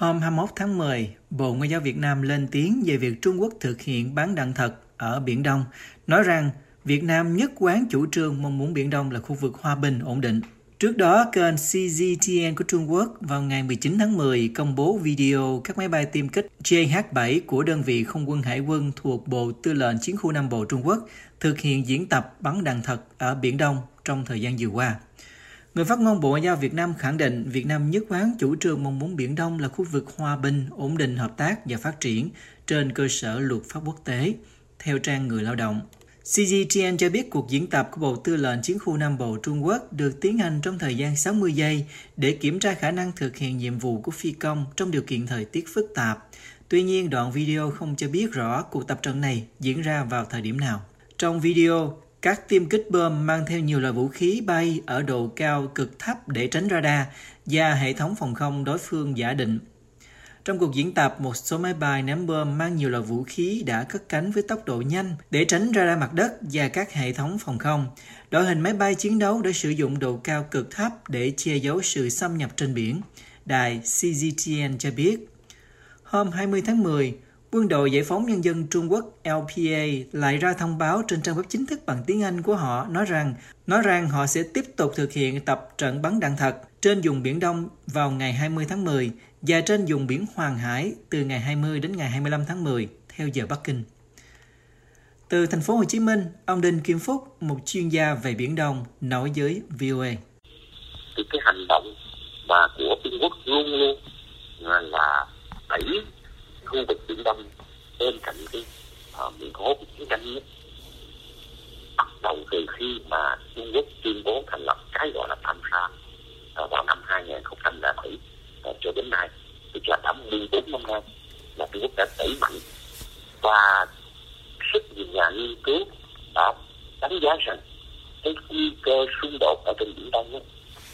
Hôm 21 tháng 10, Bộ Ngoại giao Việt Nam lên tiếng về việc Trung Quốc thực hiện bán đạn thật ở Biển Đông, nói rằng Việt Nam nhất quán chủ trương mong muốn Biển Đông là khu vực hòa bình, ổn định. Trước đó, kênh CGTN của Trung Quốc vào ngày 19 tháng 10 công bố video các máy bay tiêm kích JH-7 của đơn vị không quân hải quân thuộc Bộ Tư lệnh Chiến khu Nam Bộ Trung Quốc thực hiện diễn tập bắn đạn thật ở Biển Đông trong thời gian vừa qua. Người phát ngôn Bộ Ngoại giao Việt Nam khẳng định Việt Nam nhất quán chủ trương mong muốn Biển Đông là khu vực hòa bình, ổn định hợp tác và phát triển trên cơ sở luật pháp quốc tế, theo trang Người Lao động. CGTN cho biết cuộc diễn tập của Bộ Tư lệnh Chiến khu Nam Bộ Trung Quốc được tiến hành trong thời gian 60 giây để kiểm tra khả năng thực hiện nhiệm vụ của phi công trong điều kiện thời tiết phức tạp. Tuy nhiên, đoạn video không cho biết rõ cuộc tập trận này diễn ra vào thời điểm nào. Trong video, các tiêm kích bom mang theo nhiều loại vũ khí bay ở độ cao cực thấp để tránh radar và hệ thống phòng không đối phương giả định. Trong cuộc diễn tập, một số máy bay ném bom mang nhiều loại vũ khí đã cất cánh với tốc độ nhanh để tránh radar mặt đất và các hệ thống phòng không. Đội hình máy bay chiến đấu đã sử dụng độ cao cực thấp để che giấu sự xâm nhập trên biển. Đài CGTN cho biết. Hôm 20 tháng 10, Quân đội Giải phóng Nhân dân Trung Quốc LPA lại ra thông báo trên trang web chính thức bằng tiếng Anh của họ nói rằng nói rằng họ sẽ tiếp tục thực hiện tập trận bắn đạn thật trên vùng Biển Đông vào ngày 20 tháng 10 và trên vùng biển Hoàng Hải từ ngày 20 đến ngày 25 tháng 10 theo giờ Bắc Kinh. Từ thành phố Hồ Chí Minh, ông Đinh Kim Phúc, một chuyên gia về Biển Đông, nói với VOA. Thì cái hành động mà của Trung Quốc luôn luôn là đẩy khu vực Biển Đông bên cạnh cái uh, miền hố của chiến tranh nhất bắt đầu từ khi mà Trung Quốc tuyên bố thành lập cái gọi là Tam Sa uh, vào năm 2007 uh, à, cho đến nay. Tức là đã 14 năm nay là Trung Quốc đã đẩy mạnh và rất nhiều nhà nghiên cứu đã đánh giá rằng cái nguy cơ xung đột ở trên biển đông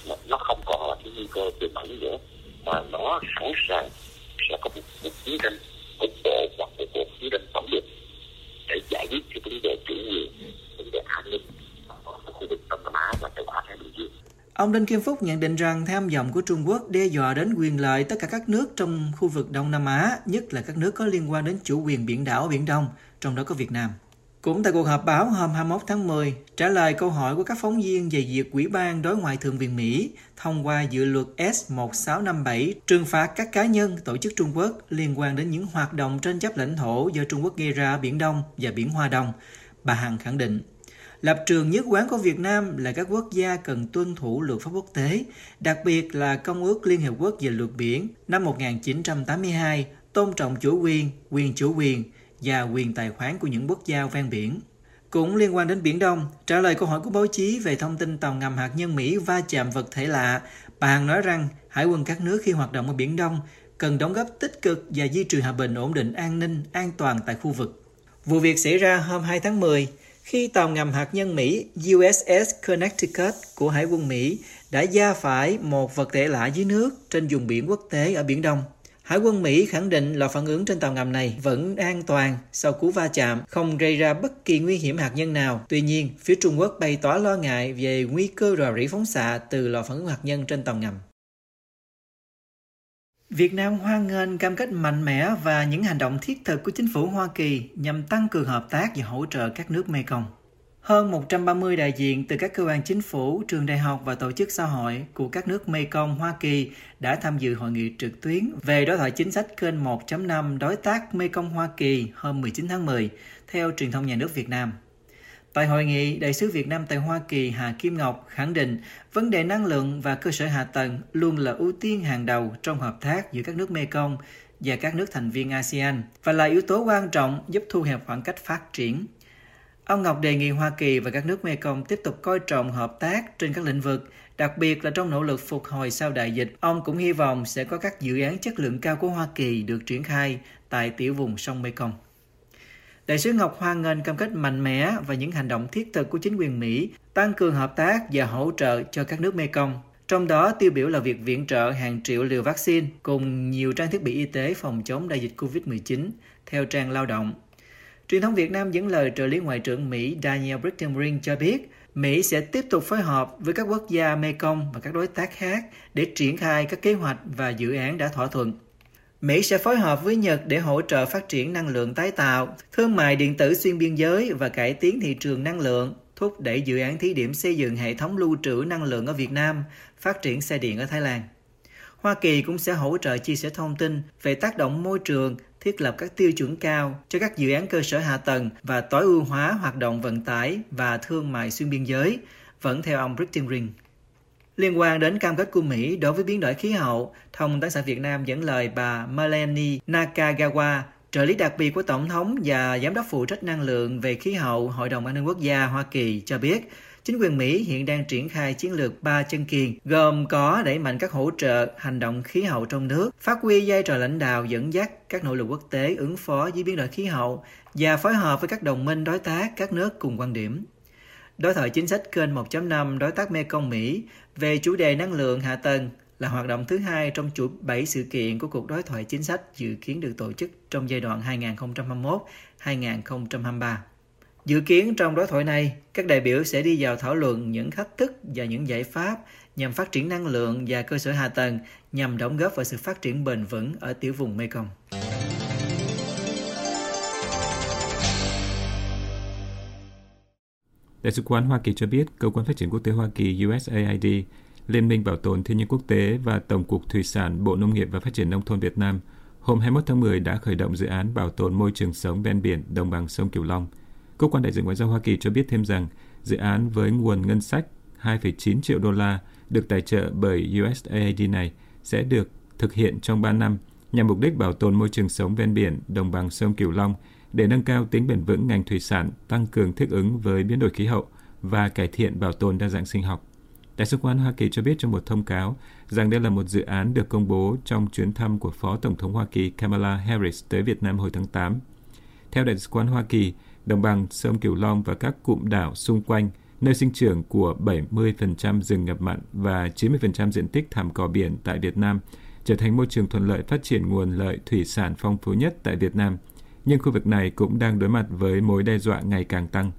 đó, nó không còn là cái nguy cơ tiềm ẩn nữa mà nó sẵn sàng sẽ có một, một chiến tranh cục bộ hoặc một cuộc chiến tranh tổng lực để giải quyết cái vấn đề chủ quyền vấn đề an ninh ở khu vực đông nam á và châu á thái bình dương Ông Đinh Kim Phúc nhận định rằng tham vọng của Trung Quốc đe dọa đến quyền lợi tất cả các nước trong khu vực Đông Nam Á, nhất là các nước có liên quan đến chủ quyền biển đảo Biển Đông, trong đó có Việt Nam. Cũng tại cuộc họp báo hôm 21 tháng 10, trả lời câu hỏi của các phóng viên về việc Quỹ ban Đối ngoại Thượng viện Mỹ thông qua dự luật S1657 trừng phạt các cá nhân, tổ chức Trung Quốc liên quan đến những hoạt động tranh chấp lãnh thổ do Trung Quốc gây ra ở Biển Đông và Biển Hoa Đông, bà Hằng khẳng định. Lập trường nhất quán của Việt Nam là các quốc gia cần tuân thủ luật pháp quốc tế, đặc biệt là Công ước Liên Hiệp Quốc về luật biển năm 1982, tôn trọng chủ quyền, quyền chủ quyền và quyền tài khoản của những quốc gia ven biển. Cũng liên quan đến Biển Đông, trả lời câu hỏi của báo chí về thông tin tàu ngầm hạt nhân Mỹ va chạm vật thể lạ, bà Hằng nói rằng hải quân các nước khi hoạt động ở Biển Đông cần đóng góp tích cực và duy trì hòa bình ổn định an ninh, an toàn tại khu vực. Vụ việc xảy ra hôm 2 tháng 10, khi tàu ngầm hạt nhân Mỹ USS Connecticut của Hải quân Mỹ đã gia phải một vật thể lạ dưới nước trên vùng biển quốc tế ở Biển Đông. Hải quân Mỹ khẳng định lò phản ứng trên tàu ngầm này vẫn an toàn sau cú va chạm, không gây ra bất kỳ nguy hiểm hạt nhân nào. Tuy nhiên, phía Trung Quốc bày tỏ lo ngại về nguy cơ rò rỉ phóng xạ từ lò phản ứng hạt nhân trên tàu ngầm. Việt Nam hoan nghênh cam kết mạnh mẽ và những hành động thiết thực của chính phủ Hoa Kỳ nhằm tăng cường hợp tác và hỗ trợ các nước Mekong. Hơn 130 đại diện từ các cơ quan chính phủ, trường đại học và tổ chức xã hội của các nước Mekong Hoa Kỳ đã tham dự hội nghị trực tuyến về đối thoại chính sách kênh 1.5 đối tác Mekong Hoa Kỳ hôm 19 tháng 10, theo truyền thông nhà nước Việt Nam. Tại hội nghị, Đại sứ Việt Nam tại Hoa Kỳ Hà Kim Ngọc khẳng định vấn đề năng lượng và cơ sở hạ tầng luôn là ưu tiên hàng đầu trong hợp tác giữa các nước Mekong và các nước thành viên ASEAN và là yếu tố quan trọng giúp thu hẹp khoảng cách phát triển. Ông Ngọc đề nghị Hoa Kỳ và các nước Mekong tiếp tục coi trọng hợp tác trên các lĩnh vực, đặc biệt là trong nỗ lực phục hồi sau đại dịch. Ông cũng hy vọng sẽ có các dự án chất lượng cao của Hoa Kỳ được triển khai tại tiểu vùng sông Mekong. Đại sứ Ngọc hoan nghênh cam kết mạnh mẽ và những hành động thiết thực của chính quyền Mỹ tăng cường hợp tác và hỗ trợ cho các nước Mekong. Trong đó tiêu biểu là việc viện trợ hàng triệu liều vaccine cùng nhiều trang thiết bị y tế phòng chống đại dịch COVID-19, theo trang lao động. Truyền thông Việt Nam dẫn lời trợ lý Ngoại trưởng Mỹ Daniel Brittenring cho biết, Mỹ sẽ tiếp tục phối hợp với các quốc gia Mekong và các đối tác khác để triển khai các kế hoạch và dự án đã thỏa thuận. Mỹ sẽ phối hợp với Nhật để hỗ trợ phát triển năng lượng tái tạo, thương mại điện tử xuyên biên giới và cải tiến thị trường năng lượng, thúc đẩy dự án thí điểm xây dựng hệ thống lưu trữ năng lượng ở Việt Nam, phát triển xe điện ở Thái Lan. Hoa Kỳ cũng sẽ hỗ trợ chia sẻ thông tin về tác động môi trường, thiết lập các tiêu chuẩn cao cho các dự án cơ sở hạ tầng và tối ưu hóa hoạt động vận tải và thương mại xuyên biên giới, vẫn theo ông Britton Ring. Liên quan đến cam kết của Mỹ đối với biến đổi khí hậu, Thông tấn xã Việt Nam dẫn lời bà Melanie Nakagawa, trợ lý đặc biệt của Tổng thống và Giám đốc phụ trách năng lượng về khí hậu Hội đồng An ninh Quốc gia Hoa Kỳ cho biết, chính quyền Mỹ hiện đang triển khai chiến lược ba chân kiền, gồm có đẩy mạnh các hỗ trợ hành động khí hậu trong nước, phát huy vai trò lãnh đạo dẫn dắt các nỗ lực quốc tế ứng phó với biến đổi khí hậu và phối hợp với các đồng minh đối tác các nước cùng quan điểm. Đối thoại chính sách kênh 1.5 đối tác Mekong Mỹ về chủ đề năng lượng hạ tầng là hoạt động thứ hai trong chuỗi 7 sự kiện của cuộc đối thoại chính sách dự kiến được tổ chức trong giai đoạn 2021-2023. Dự kiến trong đối thoại này, các đại biểu sẽ đi vào thảo luận những thách thức và những giải pháp nhằm phát triển năng lượng và cơ sở hạ tầng nhằm đóng góp vào sự phát triển bền vững ở tiểu vùng Mekong. Đại sứ quán Hoa Kỳ cho biết, Cơ quan Phát triển Quốc tế Hoa Kỳ USAID, Liên minh Bảo tồn Thiên nhiên Quốc tế và Tổng cục Thủy sản Bộ Nông nghiệp và Phát triển Nông thôn Việt Nam hôm 21 tháng 10 đã khởi động dự án bảo tồn môi trường sống ven biển đồng bằng sông Cửu Long. Cơ quan đại diện ngoại giao Hoa Kỳ cho biết thêm rằng dự án với nguồn ngân sách 2,9 triệu đô la được tài trợ bởi USAID này sẽ được thực hiện trong 3 năm nhằm mục đích bảo tồn môi trường sống ven biển đồng bằng sông Cửu Long để nâng cao tính bền vững ngành thủy sản, tăng cường thích ứng với biến đổi khí hậu và cải thiện bảo tồn đa dạng sinh học. Đại sứ quán Hoa Kỳ cho biết trong một thông cáo rằng đây là một dự án được công bố trong chuyến thăm của Phó Tổng thống Hoa Kỳ Kamala Harris tới Việt Nam hồi tháng 8. Theo Đại sứ quán Hoa Kỳ, đồng bằng sông Cửu Long và các cụm đảo xung quanh, nơi sinh trưởng của 70% rừng ngập mặn và 90% diện tích thảm cỏ biển tại Việt Nam, trở thành môi trường thuận lợi phát triển nguồn lợi thủy sản phong phú nhất tại Việt Nam – nhưng khu vực này cũng đang đối mặt với mối đe dọa ngày càng tăng.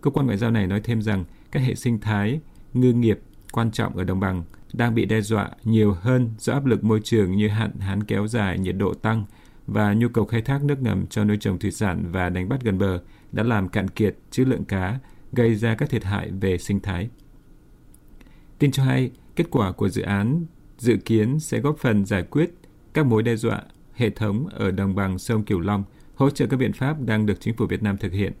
Cơ quan ngoại giao này nói thêm rằng các hệ sinh thái ngư nghiệp quan trọng ở đồng bằng đang bị đe dọa nhiều hơn do áp lực môi trường như hạn hán kéo dài, nhiệt độ tăng và nhu cầu khai thác nước ngầm cho nuôi trồng thủy sản và đánh bắt gần bờ đã làm cạn kiệt trữ lượng cá, gây ra các thiệt hại về sinh thái. Tin cho hay, kết quả của dự án dự kiến sẽ góp phần giải quyết các mối đe dọa hệ thống ở đồng bằng sông Cửu Long – hỗ trợ các biện pháp đang được chính phủ Việt Nam thực hiện.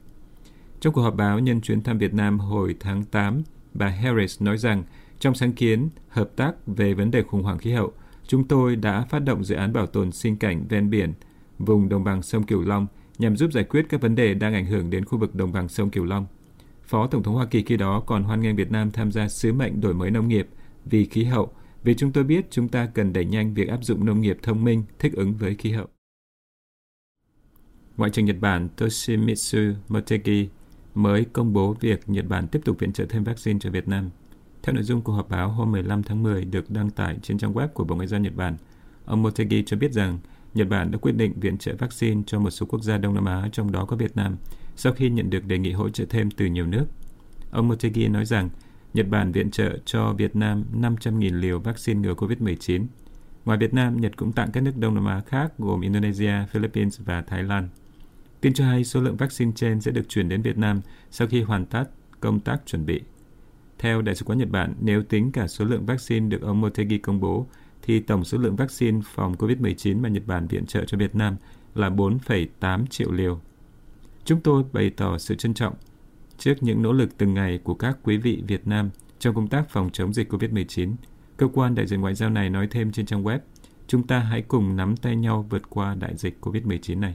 Trong cuộc họp báo nhân chuyến thăm Việt Nam hồi tháng 8, bà Harris nói rằng trong sáng kiến hợp tác về vấn đề khủng hoảng khí hậu, chúng tôi đã phát động dự án bảo tồn sinh cảnh ven biển vùng đồng bằng sông Cửu Long nhằm giúp giải quyết các vấn đề đang ảnh hưởng đến khu vực đồng bằng sông Cửu Long. Phó Tổng thống Hoa Kỳ khi đó còn hoan nghênh Việt Nam tham gia sứ mệnh đổi mới nông nghiệp vì khí hậu, vì chúng tôi biết chúng ta cần đẩy nhanh việc áp dụng nông nghiệp thông minh thích ứng với khí hậu. Ngoại trưởng Nhật Bản Toshimitsu Motegi mới công bố việc Nhật Bản tiếp tục viện trợ thêm vaccine cho Việt Nam. Theo nội dung của họp báo hôm 15 tháng 10 được đăng tải trên trang web của Bộ Ngoại giao Nhật Bản, ông Motegi cho biết rằng Nhật Bản đã quyết định viện trợ vaccine cho một số quốc gia Đông Nam Á, trong đó có Việt Nam, sau khi nhận được đề nghị hỗ trợ thêm từ nhiều nước. Ông Motegi nói rằng Nhật Bản viện trợ cho Việt Nam 500.000 liều vaccine ngừa COVID-19. Ngoài Việt Nam, Nhật cũng tặng các nước Đông Nam Á khác gồm Indonesia, Philippines và Thái Lan. Tin cho hay số lượng vaccine trên sẽ được chuyển đến Việt Nam sau khi hoàn tất công tác chuẩn bị. Theo Đại sứ quán Nhật Bản, nếu tính cả số lượng vaccine được ông Motegi công bố, thì tổng số lượng vaccine phòng COVID-19 mà Nhật Bản viện trợ cho Việt Nam là 4,8 triệu liều. Chúng tôi bày tỏ sự trân trọng trước những nỗ lực từng ngày của các quý vị Việt Nam trong công tác phòng chống dịch COVID-19. Cơ quan đại diện ngoại giao này nói thêm trên trang web, chúng ta hãy cùng nắm tay nhau vượt qua đại dịch COVID-19 này.